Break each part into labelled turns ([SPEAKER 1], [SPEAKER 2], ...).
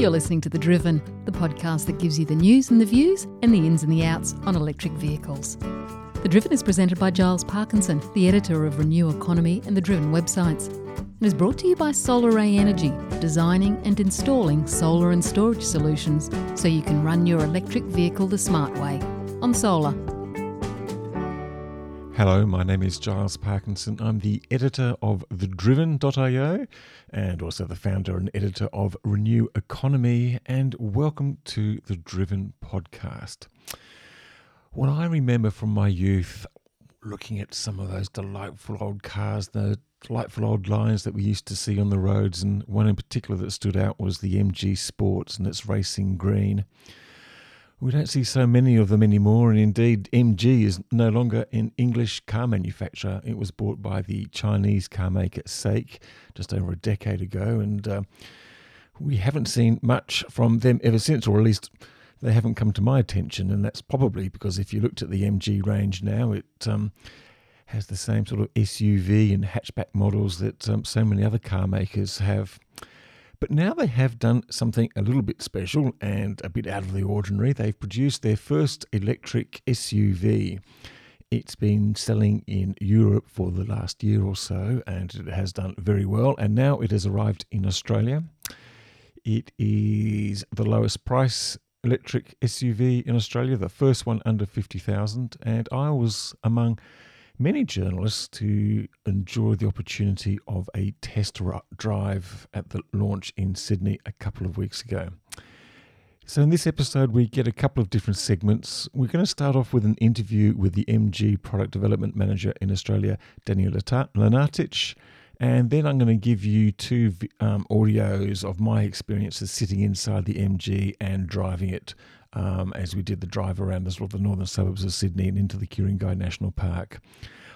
[SPEAKER 1] You're listening to The Driven, the podcast that gives you the news and the views and the ins and the outs on electric vehicles. The Driven is presented by Giles Parkinson, the editor of Renew Economy and the Driven websites, and is brought to you by SolarAy Energy, designing and installing solar and storage solutions so you can run your electric vehicle the smart way on solar.
[SPEAKER 2] Hello, my name is Giles Parkinson. I'm the editor of TheDriven.io and also the founder and editor of Renew Economy. And welcome to the Driven podcast. What I remember from my youth, looking at some of those delightful old cars, the delightful old lines that we used to see on the roads, and one in particular that stood out was the MG Sports and its racing green. We don't see so many of them anymore, and indeed, MG is no longer an English car manufacturer. It was bought by the Chinese car maker SAIC just over a decade ago, and uh, we haven't seen much from them ever since, or at least they haven't come to my attention. And that's probably because if you looked at the MG range now, it um, has the same sort of SUV and hatchback models that um, so many other car makers have. But now they have done something a little bit special and a bit out of the ordinary. They've produced their first electric SUV. It's been selling in Europe for the last year or so and it has done very well. And now it has arrived in Australia. It is the lowest price electric SUV in Australia, the first one under 50,000. And I was among many journalists to enjoy the opportunity of a test drive at the launch in Sydney a couple of weeks ago. So, in this episode, we get a couple of different segments. We're going to start off with an interview with the MG Product Development Manager in Australia, Daniel Lenartic. And then I'm going to give you two um, audios of my experiences sitting inside the MG and driving it um, as we did the drive around the, sort of the northern suburbs of Sydney and into the Ku-ring-gai National Park.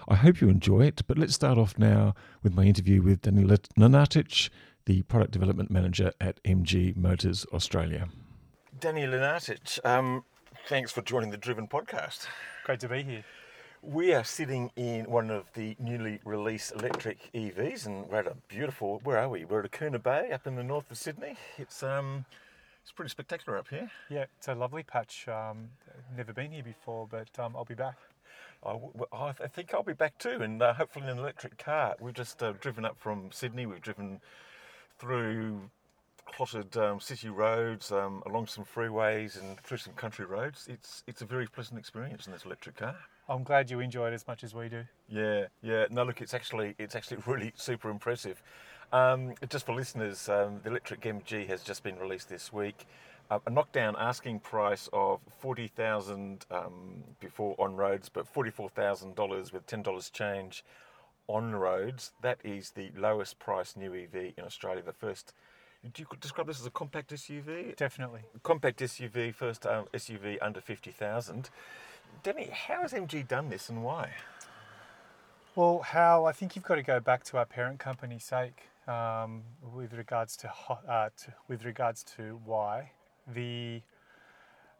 [SPEAKER 2] I hope you enjoy it, but let's start off now with my interview with Daniel Lenartic, the Product Development Manager at MG Motors Australia. Daniel Lenartic, um, thanks for joining the Driven podcast.
[SPEAKER 3] Great to be here.
[SPEAKER 2] We are sitting in one of the newly released electric EVs, and we're at a beautiful. Where are we? We're at Akuna Bay, up in the north of Sydney. It's um, it's pretty spectacular up here.
[SPEAKER 3] Yeah, it's a lovely patch. Um, never been here before, but um, I'll be back.
[SPEAKER 2] I, I, think I'll be back too, and uh, hopefully in an electric car. We've just uh, driven up from Sydney. We've driven through clotted um, city roads, um, along some freeways, and through some country roads. It's it's a very pleasant experience in this electric car.
[SPEAKER 3] I'm glad you enjoy it as much as we do.
[SPEAKER 2] Yeah, yeah. No, look, it's actually it's actually really super impressive. Um, just for listeners, um, the electric MG has just been released this week. Uh, a knockdown asking price of forty thousand um, before on roads, but forty-four thousand dollars with ten dollars change on roads. That is the lowest price new EV in Australia. The first. Do you describe this as a compact SUV?
[SPEAKER 3] Definitely.
[SPEAKER 2] Compact SUV, first um, SUV under fifty thousand. Danny, how has MG done this and why?
[SPEAKER 3] Well, how I think you've got to go back to our parent company, SAIC um, with regards to, uh, to, with regards to why the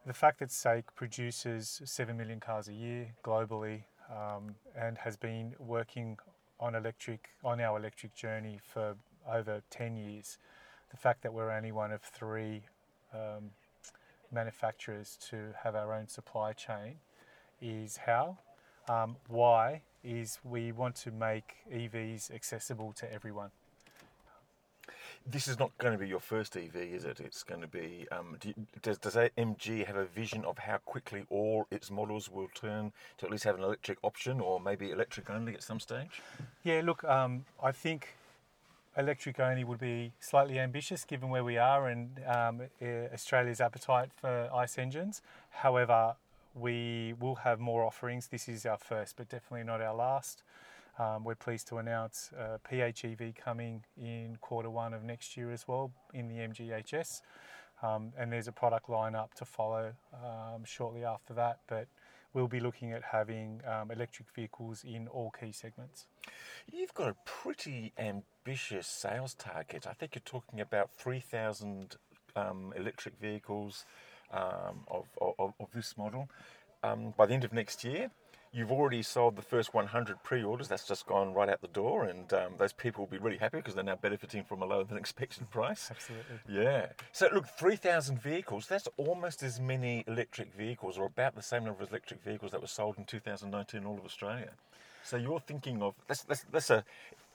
[SPEAKER 3] the fact that SAIC produces seven million cars a year globally um, and has been working on electric on our electric journey for over ten years, the fact that we're only one of three um, manufacturers to have our own supply chain is how. Um, why is we want to make EVs accessible to everyone.
[SPEAKER 2] This is not going to be your first EV, is it? It's going to be. Um, do you, does does MG have a vision of how quickly all its models will turn to at least have an electric option, or maybe electric only at some stage?
[SPEAKER 3] Yeah, look, um, I think electric only would be slightly ambitious given where we are and um, Australia's appetite for ICE engines. However, we will have more offerings. This is our first, but definitely not our last. Um, we're pleased to announce uh, PHEV coming in quarter one of next year as well in the MGHS. Um, and there's a product lineup to follow um, shortly after that. But we'll be looking at having um, electric vehicles in all key segments.
[SPEAKER 2] You've got a pretty ambitious sales target. I think you're talking about 3,000 um, electric vehicles um, of, of, of, this model by the end of next year. You've already sold the first 100 pre-orders. That's just gone right out the door, and um, those people will be really happy because they're now benefiting from a lower than expected price.
[SPEAKER 3] Absolutely.
[SPEAKER 2] Yeah. So look, 3,000 vehicles. That's almost as many electric vehicles, or about the same number of electric vehicles that were sold in 2019 in all of Australia. So you're thinking of that's that's, that's a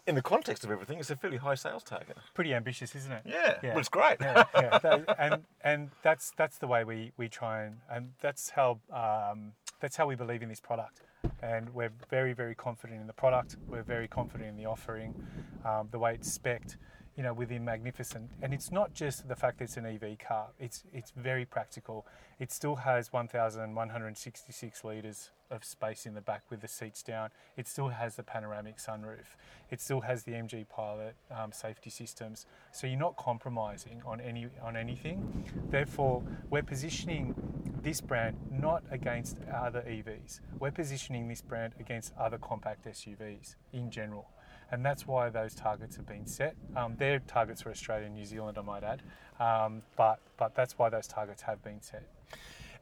[SPEAKER 2] in the context of everything, it's a fairly high sales target.
[SPEAKER 3] Pretty ambitious, isn't it?
[SPEAKER 2] Yeah, well, it's great.
[SPEAKER 3] yeah, yeah. And and that's that's the way we, we try and and that's how um, that's how we believe in this product. And we're very very confident in the product. We're very confident in the offering, um, the way it's specced. You know, within Magnificent, and it's not just the fact that it's an EV car. It's it's very practical. It still has 1,166 litres of space in the back with the seats down. It still has the panoramic sunroof. It still has the MG Pilot um, safety systems. So you're not compromising on any on anything. Therefore, we're positioning this brand not against other EVs. We're positioning this brand against other compact SUVs in general. And that's why those targets have been set. Um, their targets for Australia and New Zealand, I might add. Um, but, but that's why those targets have been set.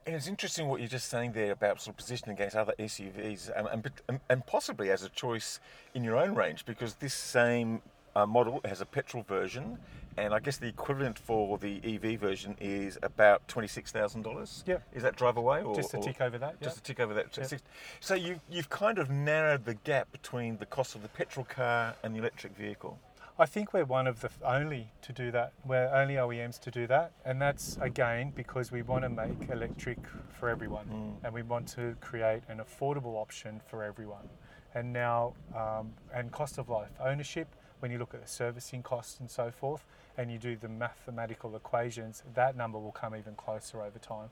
[SPEAKER 2] And it's interesting what you're just saying there about sort of positioning against other SUVs and, and, and, possibly as a choice in your own range because this same uh, model has a petrol version and I guess the equivalent for the EV version is about $26,000.
[SPEAKER 3] Yep.
[SPEAKER 2] Is that drive away? Or,
[SPEAKER 3] Just a tick over that.
[SPEAKER 2] Just
[SPEAKER 3] yeah.
[SPEAKER 2] a tick over that.
[SPEAKER 3] Yep.
[SPEAKER 2] So you, you've kind of narrowed the gap between the cost of the petrol car and the electric vehicle.
[SPEAKER 3] I think we're one of the only to do that. We're only OEMs to do that, and that's again because we want to make electric for everyone, and we want to create an affordable option for everyone. And now, um, and cost of life, ownership. When you look at the servicing costs and so forth, and you do the mathematical equations, that number will come even closer over time.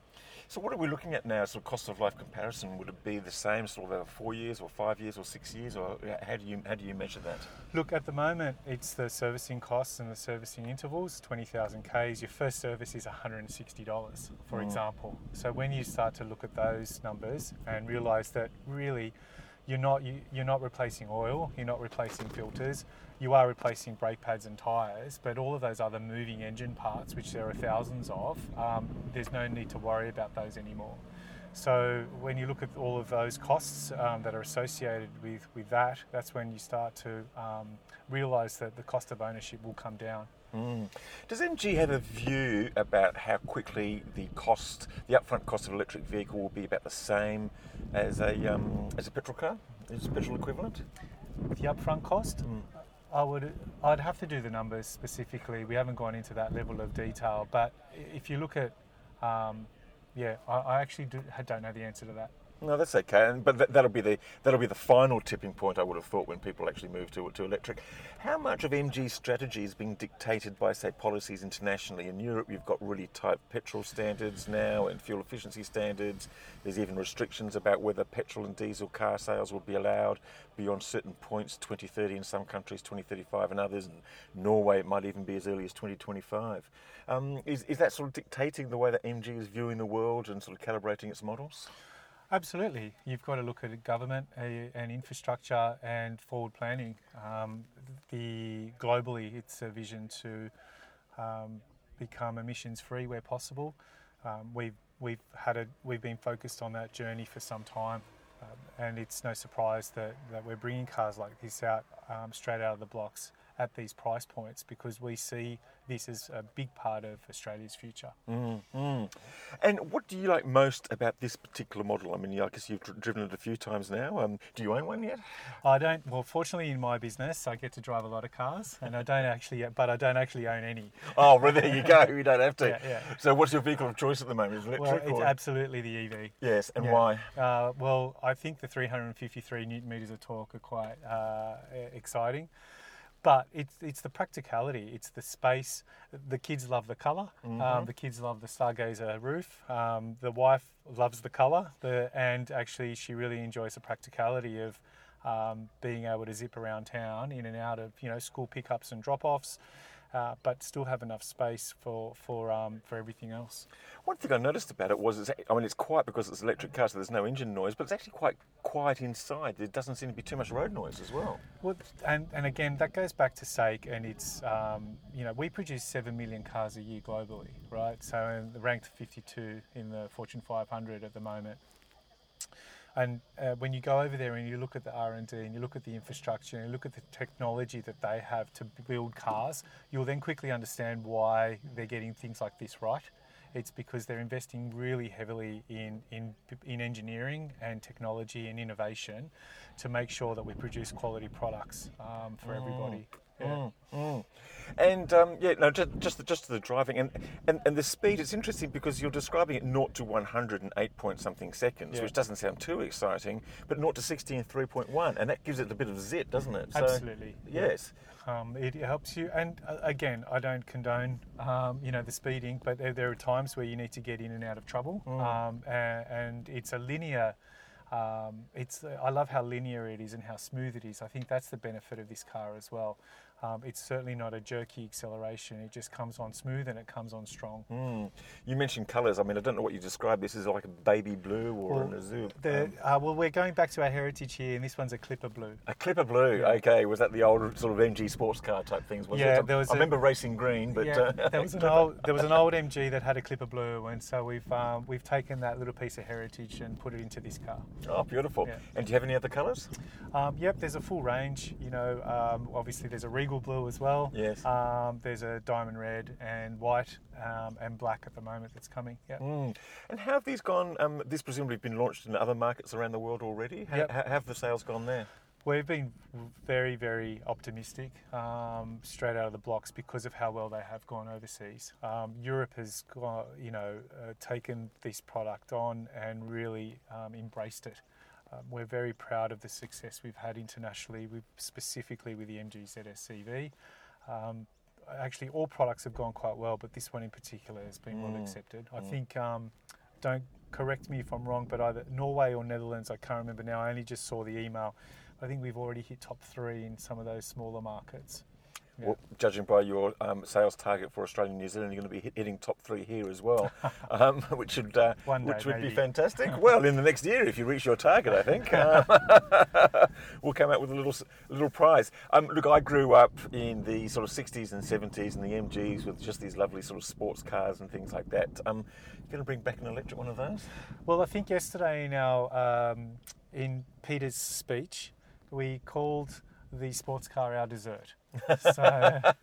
[SPEAKER 2] So what are we looking at now? Sort of cost of life comparison? Would it be the same, sort of over four years, or five years, or six years, or how do you how do you measure that?
[SPEAKER 3] Look, at the moment, it's the servicing costs and the servicing intervals, 20,000 Ks. Your first service is $160, for mm. example. So when you start to look at those numbers and realize that really you're not, you, you're not replacing oil, you're not replacing filters, you are replacing brake pads and tyres, but all of those other moving engine parts, which there are thousands of, um, there's no need to worry about those anymore. So when you look at all of those costs um, that are associated with, with that, that's when you start to um, realise that the cost of ownership will come down.
[SPEAKER 2] Mm. Does MG have a view about how quickly the cost, the upfront cost of an electric vehicle, will be about the same as a um, as a petrol car? Is petrol equivalent?
[SPEAKER 3] The upfront cost, I would, I'd have to do the numbers specifically. We haven't gone into that level of detail, but if you look at, um, yeah, I, I actually do, I don't know the answer to that.
[SPEAKER 2] No, that's okay. And, but that, that'll be the that'll be the final tipping point. I would have thought when people actually move to to electric. How much of MG's strategy is being dictated by, say, policies internationally? In Europe, you've got really tight petrol standards now and fuel efficiency standards. There's even restrictions about whether petrol and diesel car sales will be allowed beyond certain points, 2030 in some countries, 2035 in others, and Norway it might even be as early as 2025. Um, is, is that sort of dictating the way that MG is viewing the world and sort of calibrating its models?
[SPEAKER 3] Absolutely. You've got to look at government uh, and infrastructure and forward planning. Um, the globally, it's a vision to um, become emissions free where possible. Um, we've we've had a we've been focused on that journey for some time, um, and it's no surprise that, that we're bringing cars like this out um, straight out of the blocks at these price points because we see this as a big part of Australia's future.
[SPEAKER 2] Mm, mm. And what do you like most about this particular model? I mean, I guess you've driven it a few times now. Um, do you own one yet?
[SPEAKER 3] I don't. Well, fortunately, in my business, I get to drive a lot of cars, and I don't actually, but I don't actually own any.
[SPEAKER 2] Oh, well, there you go. You don't have to.
[SPEAKER 3] Yeah, yeah.
[SPEAKER 2] So, what's your vehicle of choice at the moment? Is it
[SPEAKER 3] Well, it's
[SPEAKER 2] or?
[SPEAKER 3] absolutely the EV.
[SPEAKER 2] yes, and
[SPEAKER 3] Yeah.
[SPEAKER 2] why?
[SPEAKER 3] Uh, well, I think the 353 newton meters of torque are quite uh, exciting, but it's it's the practicality. It's the space. The kids love the color. Um, the kids love the Stargazer roof. Um, the wife loves the color. The and actually she really enjoys the practicality of. Um, being able to zip around town in and out of you know school pickups and drop-offs, uh, but still have enough space for for um, for everything else.
[SPEAKER 2] One thing I noticed about it was, it's, I mean, it's quiet because it's electric car, so there's no engine noise, but it's actually quite quiet inside. There doesn't seem to be too much road noise as well.
[SPEAKER 3] Well, and, and again, that goes back to SAIC, and it's, um, you know, we produce 7 million cars a year globally, right? So, and ranked 52 in the Fortune 500 at the moment. And uh, when you go over there and you look at the R and D and you look at the infrastructure and you look at the technology that they have to build cars, you'll then quickly understand why they're getting things like this right. It's because they're investing really heavily in, in, in engineering and technology and innovation to make sure that we produce quality products um, for everybody. Yeah.
[SPEAKER 2] Mm, mm. And um, yeah, no, just just the, just the driving and, and and the speed. It's interesting because you're describing it 0 to 108 point something seconds,
[SPEAKER 3] Yeah.
[SPEAKER 2] which doesn't sound too exciting, but 0 to 60 in 3.1, and that gives it a bit of zit, doesn't it? So,
[SPEAKER 3] Absolutely.
[SPEAKER 2] Yes.
[SPEAKER 3] Um, it helps you, and uh, again, I don't condone, um, you know, the speeding, but there, there are times where you need to get in and out of trouble, um, and, and it's a linear. Um, it's I love how linear it is and how smooth it is. I think that's the benefit of this car as well. Um, it's certainly not a jerky acceleration. It just comes on smooth and it comes on strong.
[SPEAKER 2] Mm. You mentioned colours. I mean, I don't know what you describe this as like a baby blue or
[SPEAKER 3] Well,
[SPEAKER 2] an azure.
[SPEAKER 3] The,
[SPEAKER 2] um,
[SPEAKER 3] uh, well, we're going back to our heritage here, and this one's a Clipper Blue.
[SPEAKER 2] a Clipper blue.
[SPEAKER 3] Yeah.
[SPEAKER 2] Okay, was that the old sort of MG sports car type things? Was
[SPEAKER 3] Yeah,
[SPEAKER 2] it?
[SPEAKER 3] there was
[SPEAKER 2] I
[SPEAKER 3] a-
[SPEAKER 2] remember racing green, but
[SPEAKER 3] yeah,
[SPEAKER 2] uh,
[SPEAKER 3] there was an old there was an old MG that had a Clipper Blue, and so we've um, we've taken that little piece of heritage and put it into this car.
[SPEAKER 2] Oh, beautiful.
[SPEAKER 3] Yeah.
[SPEAKER 2] And do you have any other colours?
[SPEAKER 3] Um, yep, there's a full range. You know, um, obviously there's a Regal Blue as well.
[SPEAKER 2] Yes.
[SPEAKER 3] Um, there's a Diamond Red and White um, and Black at the moment that's coming. Yeah.
[SPEAKER 2] Mm. And how have these gone? Um, this presumably been launched in other markets around the world already. How,
[SPEAKER 3] Yep.
[SPEAKER 2] how have the sales gone there?
[SPEAKER 3] We've been very, very optimistic um, straight out of the blocks because of how well they have gone overseas. Um, Europe has, gone, you know, uh, taken this product on and really um, embraced it. Um, we're very proud of the success we've had internationally, with, specifically with the MG ZS EV. Um, actually, all products have gone quite well, but this one in particular has been well
[SPEAKER 2] Mm,
[SPEAKER 3] accepted. I
[SPEAKER 2] mm.
[SPEAKER 3] think, um, don't correct me if I'm wrong, but either Norway or Netherlands, I can't remember now. I only just saw the email. I think we've already hit top three in some of those smaller markets. Yeah.
[SPEAKER 2] Well, judging by your um, sales target for Australia and New Zealand, you're going to be hit- hitting top three here as well, um, which would uh, which would be fantastic. well, in the next year, if you reach your target, I think uh, we'll come out with a little little prize. Um, look, I grew up in the sort of 60s and 70s and the MGs with just these lovely sort of sports cars and things like that. Um, you going to bring back an electric one of those?
[SPEAKER 3] Well, I think yesterday in our um, in Peter's speech, we called the sports car our dessert. So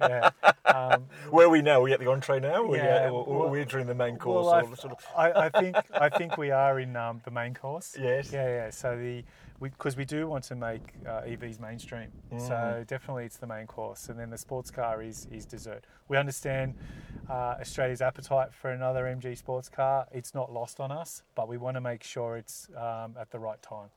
[SPEAKER 3] yeah, um,
[SPEAKER 2] Where are we now? Are we at the entree now? Or,
[SPEAKER 3] Yeah,
[SPEAKER 2] or, or
[SPEAKER 3] well-
[SPEAKER 2] are we entering the main course?
[SPEAKER 3] well, I,
[SPEAKER 2] or sort of,
[SPEAKER 3] I, I think I think we are in um, the main course.
[SPEAKER 2] Yes.
[SPEAKER 3] Yeah, yeah. So the because we, do want to make uh, EVs mainstream, so
[SPEAKER 2] Mhm.
[SPEAKER 3] definitely it's the main course, and then the sports car is is dessert. We understand uh, Australia's appetite for another MG sports car. It's not lost on us, but we want to make sure it's um, at the right time.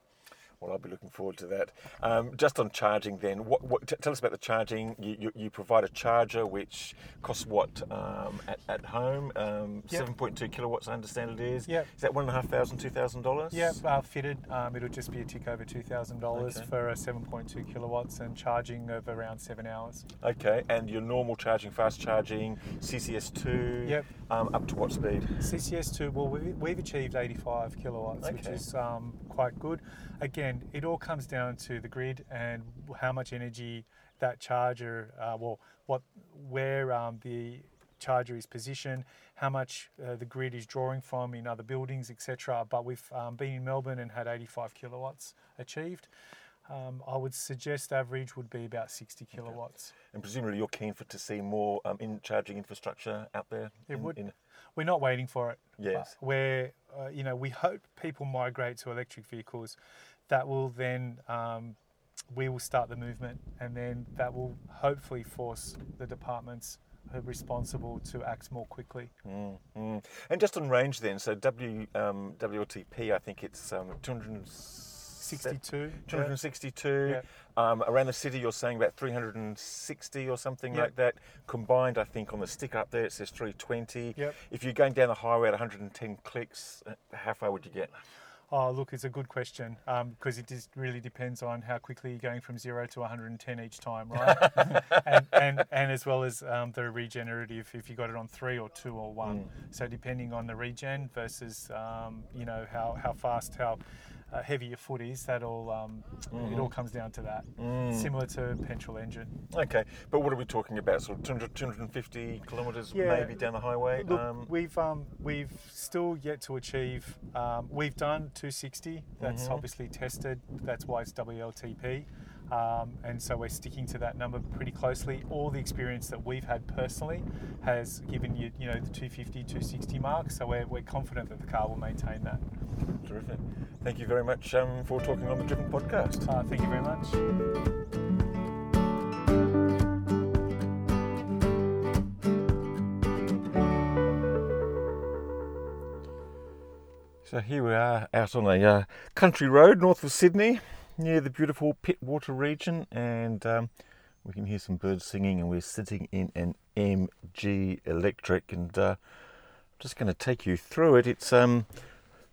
[SPEAKER 2] Well, I'll be looking forward to that. Um, just on charging, then, what, what, t- tell us about the charging. You, you, you provide a charger which costs what um, at, at home? Um,
[SPEAKER 3] Yep.
[SPEAKER 2] 7.2 kilowatts, I understand it is.
[SPEAKER 3] Yep.
[SPEAKER 2] Is that one and a half thousand, two thousand dollars?
[SPEAKER 3] Yeah, uh, fitted. Um, it'll just be a tick over two thousand dollars
[SPEAKER 2] Okay.
[SPEAKER 3] for a seven point two kilowatts and charging of around seven hours.
[SPEAKER 2] Okay, and your normal charging, fast charging, CCS2.
[SPEAKER 3] Yep.
[SPEAKER 2] Um, up to what speed?
[SPEAKER 3] CCS two. Well, we've, we've achieved eighty five kilowatts, which is um, quite good. Again, it all comes down to the grid and how much energy that charger. Uh, well, what where um, the charger is positioned, how much uh, the grid is drawing from in other buildings, etc. But we've um, been in Melbourne and had 85 kilowatts achieved. Um, I would suggest average would be about 60 kilowatts.
[SPEAKER 2] And presumably you're keen for to see more um, in charging infrastructure out there.
[SPEAKER 3] It
[SPEAKER 2] in-
[SPEAKER 3] would.
[SPEAKER 2] in-
[SPEAKER 3] We're not waiting for it.
[SPEAKER 2] Yes.
[SPEAKER 3] Where uh, you know we hope people migrate to electric vehicles, that will then um, we will start the movement, and then that will hopefully force the departments who are responsible to act more quickly.
[SPEAKER 2] Mm, mm. And just on range then, so W um, WLTP, I think it's um, 262. 262.
[SPEAKER 3] Yeah.
[SPEAKER 2] Um, around the city, you're saying about 360 or something
[SPEAKER 3] Yep.
[SPEAKER 2] like that. Combined, I think on the sticker up there it says 320.
[SPEAKER 3] Yep.
[SPEAKER 2] If you're going down the highway at 110 clicks, uh, how far would you get?
[SPEAKER 3] Oh, look, it's a good question because it just really depends on how quickly you're going from zero to 110 each time, right? and, and and as well as um, the regenerative, if you got it on three or two or one.
[SPEAKER 2] Mm.
[SPEAKER 3] So depending on the regen versus um, you know how how fast how uh, heavy your foot is, that all um, it all comes down to that.
[SPEAKER 2] Mm.
[SPEAKER 3] Similar to petrol engine.
[SPEAKER 2] Okay, but what are we talking about? Sort of 200, 250 kilometres
[SPEAKER 3] Yeah.
[SPEAKER 2] maybe down the highway?
[SPEAKER 3] Look,
[SPEAKER 2] um,
[SPEAKER 3] we've um, we've still yet to achieve. Um, we've done 260. That's
[SPEAKER 2] Mhm.
[SPEAKER 3] obviously tested. That's why it's WLTP, um, and so we're sticking to that number pretty closely. All the experience that we've had personally has given you, you know, the 250, 260 mark. So we're, we're confident that the car will maintain that.
[SPEAKER 2] terrific. Thank you very much um, for talking on the Driven podcast.
[SPEAKER 3] Uh, thank you very much.
[SPEAKER 2] So here we are out on a uh, country road north of Sydney, near the beautiful Pittwater region, and um, we can hear some birds singing. And we're sitting in an MG Electric, and uh, I'm just going to take you through it. It's um,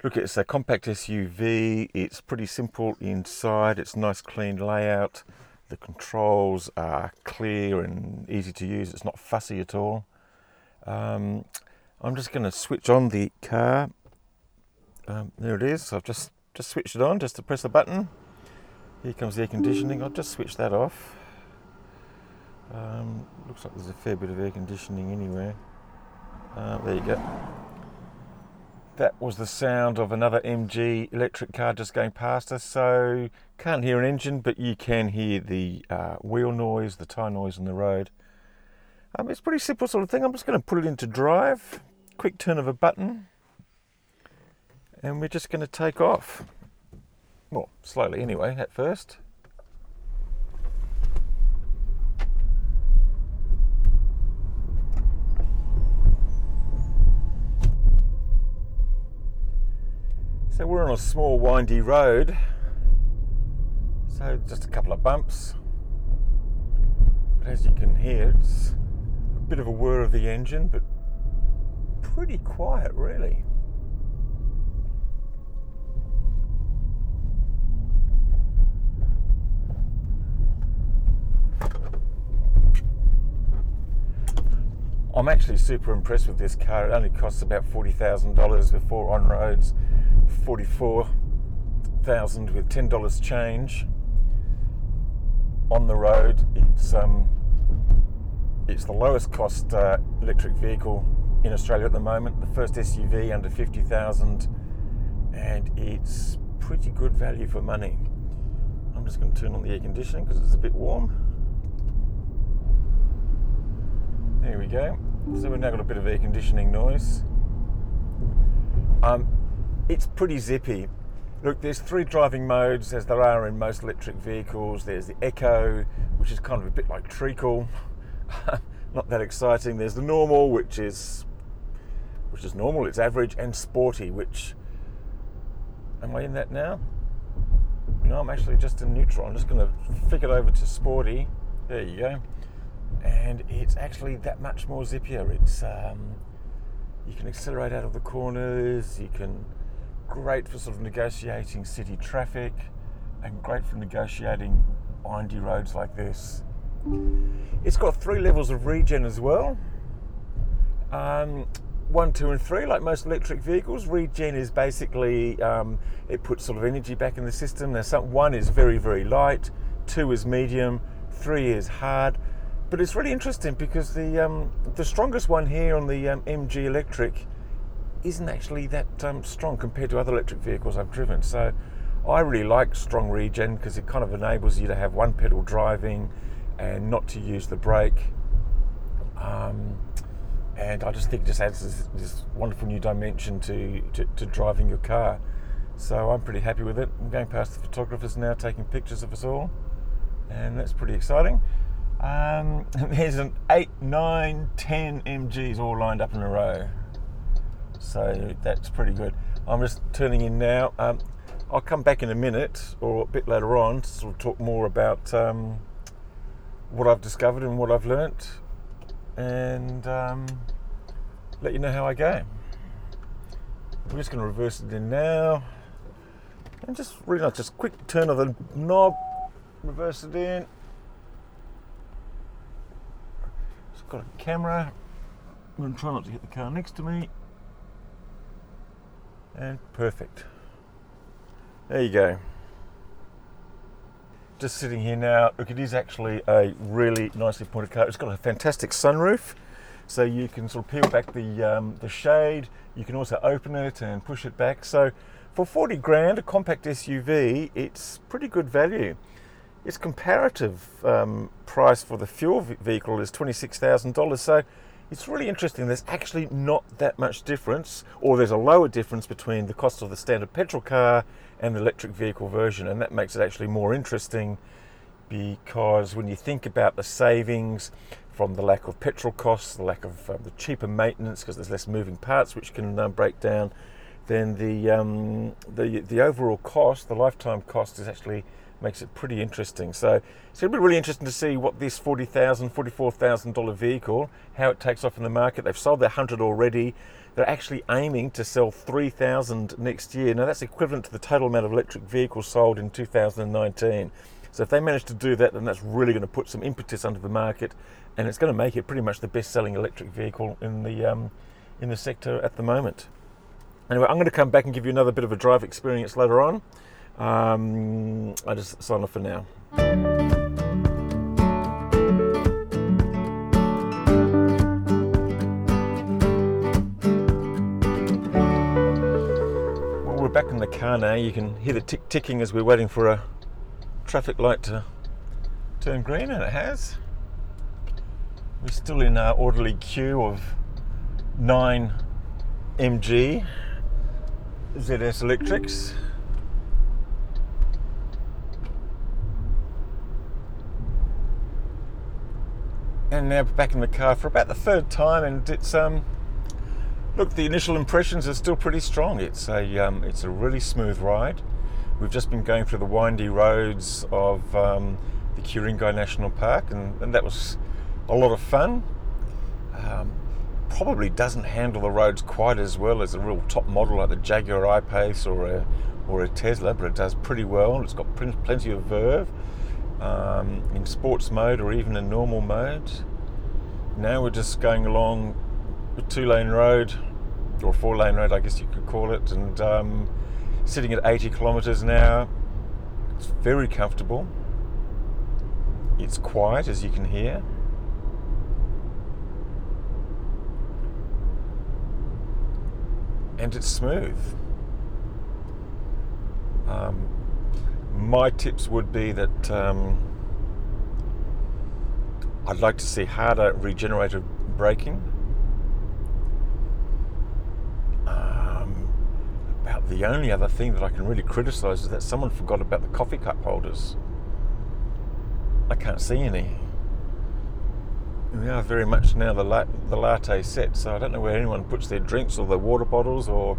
[SPEAKER 2] look, it's a compact SUV. It's pretty simple inside. It's nice, clean layout. The controls are clear and easy to use. It's not fussy at all. Um, I'm just going to switch on the car um, there it is. I've just just switched it on just to press a button. Here comes the air conditioning. I'll just switch that off. Um, looks like there's a fair bit of air conditioning anywhere. Uh, there you go. That was the sound of another MG electric car just going past us. So can't hear an engine, but you can hear the uh, wheel noise, the tyre noise on the road. Um, it's pretty simple sort of thing. I'm just going to put it into drive. Quick turn of a button and we're just going to take off. Well, slowly anyway, at first. So we're on a small windy road. So just a couple of bumps. But as you can hear, it's a bit of a whir of the engine, but pretty quiet really. I'm actually super impressed with this car. It only costs about forty thousand dollars before on roads, forty-four thousand with ten dollars change. On the road, it's um, it's the lowest cost uh, electric vehicle in Australia at the moment. The first SUV under fifty thousand, and it's pretty good value for money. I'm just going to turn on the air conditioning because it's a bit warm. There we go. So we've now got a bit of air conditioning noise. Um, it's pretty zippy. Look, there's three driving modes as there are in most electric vehicles. There's the Eco, which is kind of a bit like treacle, not that exciting. There's the normal, which is which is normal. It's average, and sporty, which am I in that now? No, I'm actually just in neutral. I'm just going to flick it over to sporty. There you go and it's actually that much more zippier. It's um, you can accelerate out of the corners. You can great for sort of negotiating city traffic, and great for negotiating windy roads like this. It's got three levels of regen as well. Um, one, two, and three, like most electric vehicles. Regen is basically um, it puts sort of energy back in the system. Now, some, one is very, very light. Two is medium. Three is hard but it's really interesting because the um, the strongest one here on the um, MG Electric isn't actually that um, strong compared to other electric vehicles I've driven. So I really like strong regen because it kind of enables you to have one pedal driving and not to use the brake. Um, and I just think it just adds this, this wonderful new dimension to, to, to driving your car. So I'm pretty happy with it. I'm going past the photographers now taking pictures of us all, and that's pretty exciting. Um, there's an 8, 9, 10 MGs all lined up in a row. So that's pretty good. I'm just turning in now. Um, I'll come back in a minute or a bit later on to sort of talk more about um, what I've discovered and what I've learnt and um, let you know how I go. I'm just going to reverse it in now and just really nice, just quick turn of the knob, reverse it in. Got a camera. I'm going to try not to hit the car next to me. And perfect. There you go. Just sitting here now. Look, it is actually a really nicely pointed car. It's got a fantastic sunroof, so you can sort of peel back the um, the shade. You can also open it and push it back. So, for 40 grand, a compact SUV, it's pretty good value. Its comparative um, price for the fuel vehicle is $26,000. So it's really interesting. There's actually not that much difference, or there's a lower difference between the cost of the standard petrol car and the electric vehicle version, and that makes it actually more interesting because when you think about the savings from the lack of petrol costs, the lack of uh, the cheaper maintenance because there's less moving parts which can uh, break down, then the, um, the the overall cost, the lifetime cost, is actually makes it pretty interesting. So it's going to be really interesting to see what this $40,000, $44,000 vehicle, how it takes off in the market. They've sold their 100 already. They're actually aiming to sell 3,000 next year. Now that's equivalent to the total amount of electric vehicles sold in 2019. So if they manage to do that, then that's really going to put some impetus under the market, and it's going to make it pretty much the best-selling electric vehicle in the um, in the sector at the moment. Anyway, I'm going to come back and give you another bit of a drive experience later on. Um, I just sign off for now. Well, we're back in the car now. You can hear the tick ticking as we're waiting for a traffic light to turn green, and it has. We're still in our orderly queue of 9 MG ZS Electrics. And now back in the car for about the third time, and it's um, look the initial impressions are still pretty strong. It's a um, it's a really smooth ride. We've just been going through the windy roads of um, the Ku-ring-gai National Park, and, and, that was a lot of fun. Um, probably doesn't handle the roads quite as well as a real top model like the Jaguar I-Pace or a or a Tesla, but it does pretty well. It's got plenty of verve um, in sports mode or even in normal mode. Now we're just going along a two lane road or four lane road, I guess you could call it, and um, sitting at 80 kilometers an hour. It's very comfortable. It's quiet, as you can hear. And it's smooth. Um, my tips would be that um, I'd like to see harder regenerative braking. Um, about the only other thing that I can really criticise is that someone forgot about the coffee cup holders. I can't see any. We are very much now the, la- the latte set, so I don't know where anyone puts their drinks or their water bottles or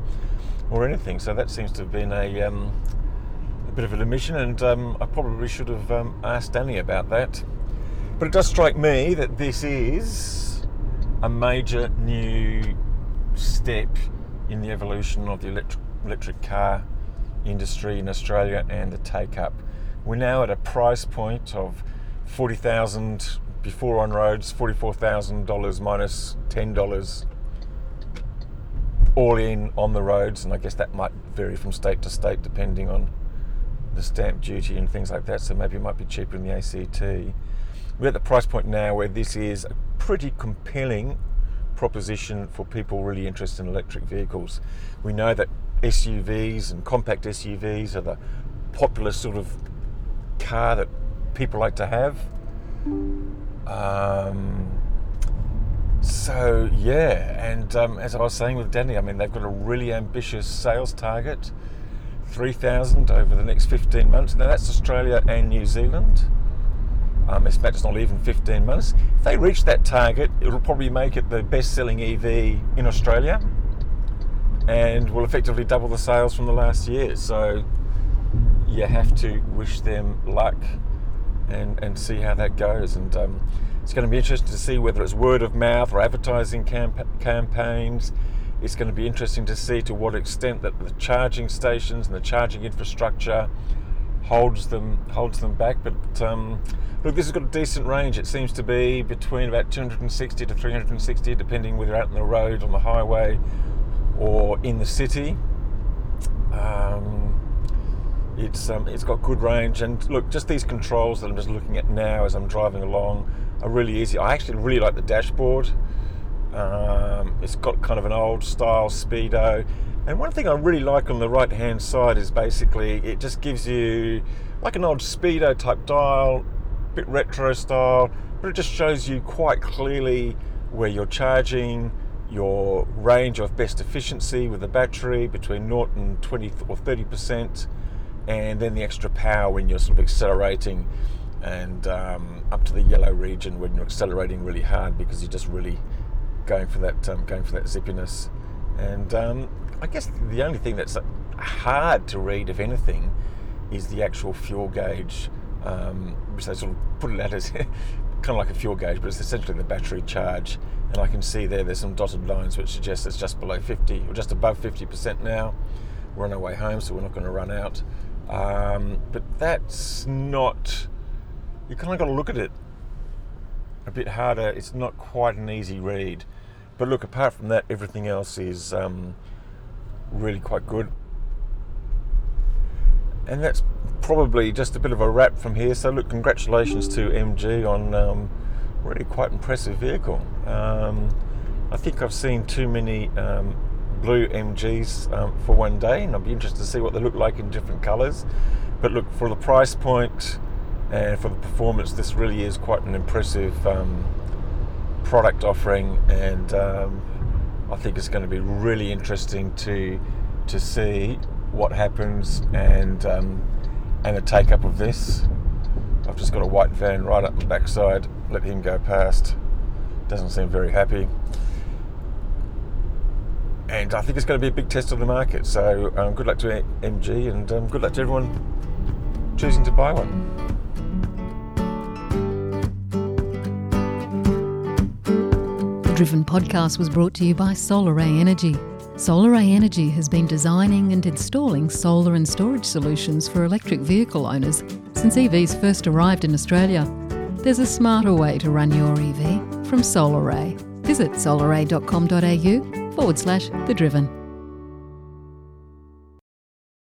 [SPEAKER 2] or anything. So that seems to have been a um, bit of an omission, and um, I probably should have um, asked Danny about that. But it does strike me that this is a major new step in the evolution of the electric, electric car industry in Australia and the take up. We're now at a price point of 40,000 before on roads, $44,000 minus $10 all in on the roads, and I guess that might vary from state to state depending on the stamp duty and things like that, so maybe it might be cheaper in the ACT. We're at the price point now where this is a pretty compelling proposition for people really interested in electric vehicles. We know that SUVs and compact SUVs are the popular sort of car that people like to have. Um, so yeah, and um, as I was saying with Danny, I mean they've got a really ambitious sales target. 3,000 over the next 15 months. Now that's Australia and New Zealand. Um, in fact, it's not even 15 months. If they reach that target, it'll probably make it the best selling EV in Australia and will effectively double the sales from the last year. So you have to wish them luck and, and see how that goes. And um, it's going to be interesting to see whether it's word of mouth or advertising camp- campaigns it's going to be interesting to see to what extent that the charging stations and the charging infrastructure holds them holds them back. But um, look, this has got a decent range. It seems to be between about 260 to 360, depending whether you're out on the road, on the highway, or in the city. Um, It's um, it's got good range, and look, just these controls that I'm just looking at now as I'm driving along are really easy. I actually really like the dashboard. Um, it's got kind of an old style speedo, and one thing I really like on the right hand side is basically it just gives you like an old speedo type dial, bit retro style, but it just shows you quite clearly where you're charging, your range of best efficiency with the battery between 0 and 20 or 30 percent and then the extra power when you're sort of accelerating and um, up to the yellow region when you're accelerating really hard because you're just really going for that um, going for that zippiness. And um, I guess the only thing that's hard to read, if anything, is the actual fuel gauge, um, which they sort of put it out as kind of like a fuel gauge, but it's essentially the battery charge. And I can see there there's some dotted lines which suggest it's just below 50 or just above 50% now. We're on our way home, so we're not going to run out. Um, but that's not. You kind of got to look at it a bit harder. It's not quite an easy read. But look, apart from that, everything else is um, really quite good. And that's probably just a bit of a wrap from here. So, look, congratulations to MG on um, really quite impressive vehicle. Um, I think I've seen too many um, blue MGs um, for one day, and I'll be interested to see what they look like in different colours. But look, for the price point and for the performance, this really is quite an impressive um, product offering, and um, I think it's going to be really interesting to to see what happens and um, and the take up of this. I've just got a white van right up the backside. Let him go past. Doesn't seem very happy and I think it's going to be a big test of the market. So um, good luck to MG and um, good luck to everyone choosing to buy one.
[SPEAKER 1] Driven podcast was brought to you by SolarAy Energy. SolarAy Energy has been designing and installing solar and storage solutions for electric vehicle owners since EVs first arrived in Australia. There's a smarter way to run your EV from SolarAy. Visit solaray.com.au forward slash the driven.